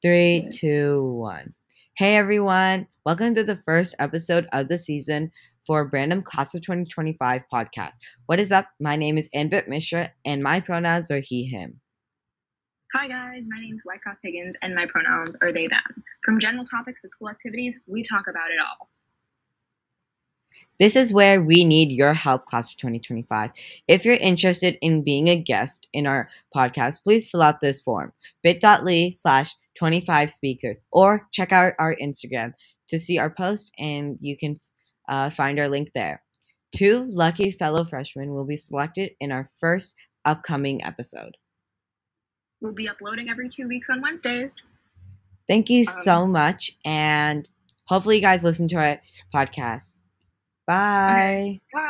Three, two, one. Hey everyone, welcome to the first episode of the season for Brandom Class of 2025 podcast. What is up? My name is Anvit Mishra and my pronouns are he, him. Hi guys, my name is Wycoff Higgins and my pronouns are they, them. From general topics to school activities, we talk about it all. This is where we need your help, Class of 2025. If you're interested in being a guest in our podcast, please fill out this form bit.ly slash 25 speakers or check out our Instagram to see our post and you can uh, find our link there. Two lucky fellow freshmen will be selected in our first upcoming episode. We'll be uploading every two weeks on Wednesdays. Thank you Um, so much, and hopefully, you guys listen to our podcast. Bye. Bye.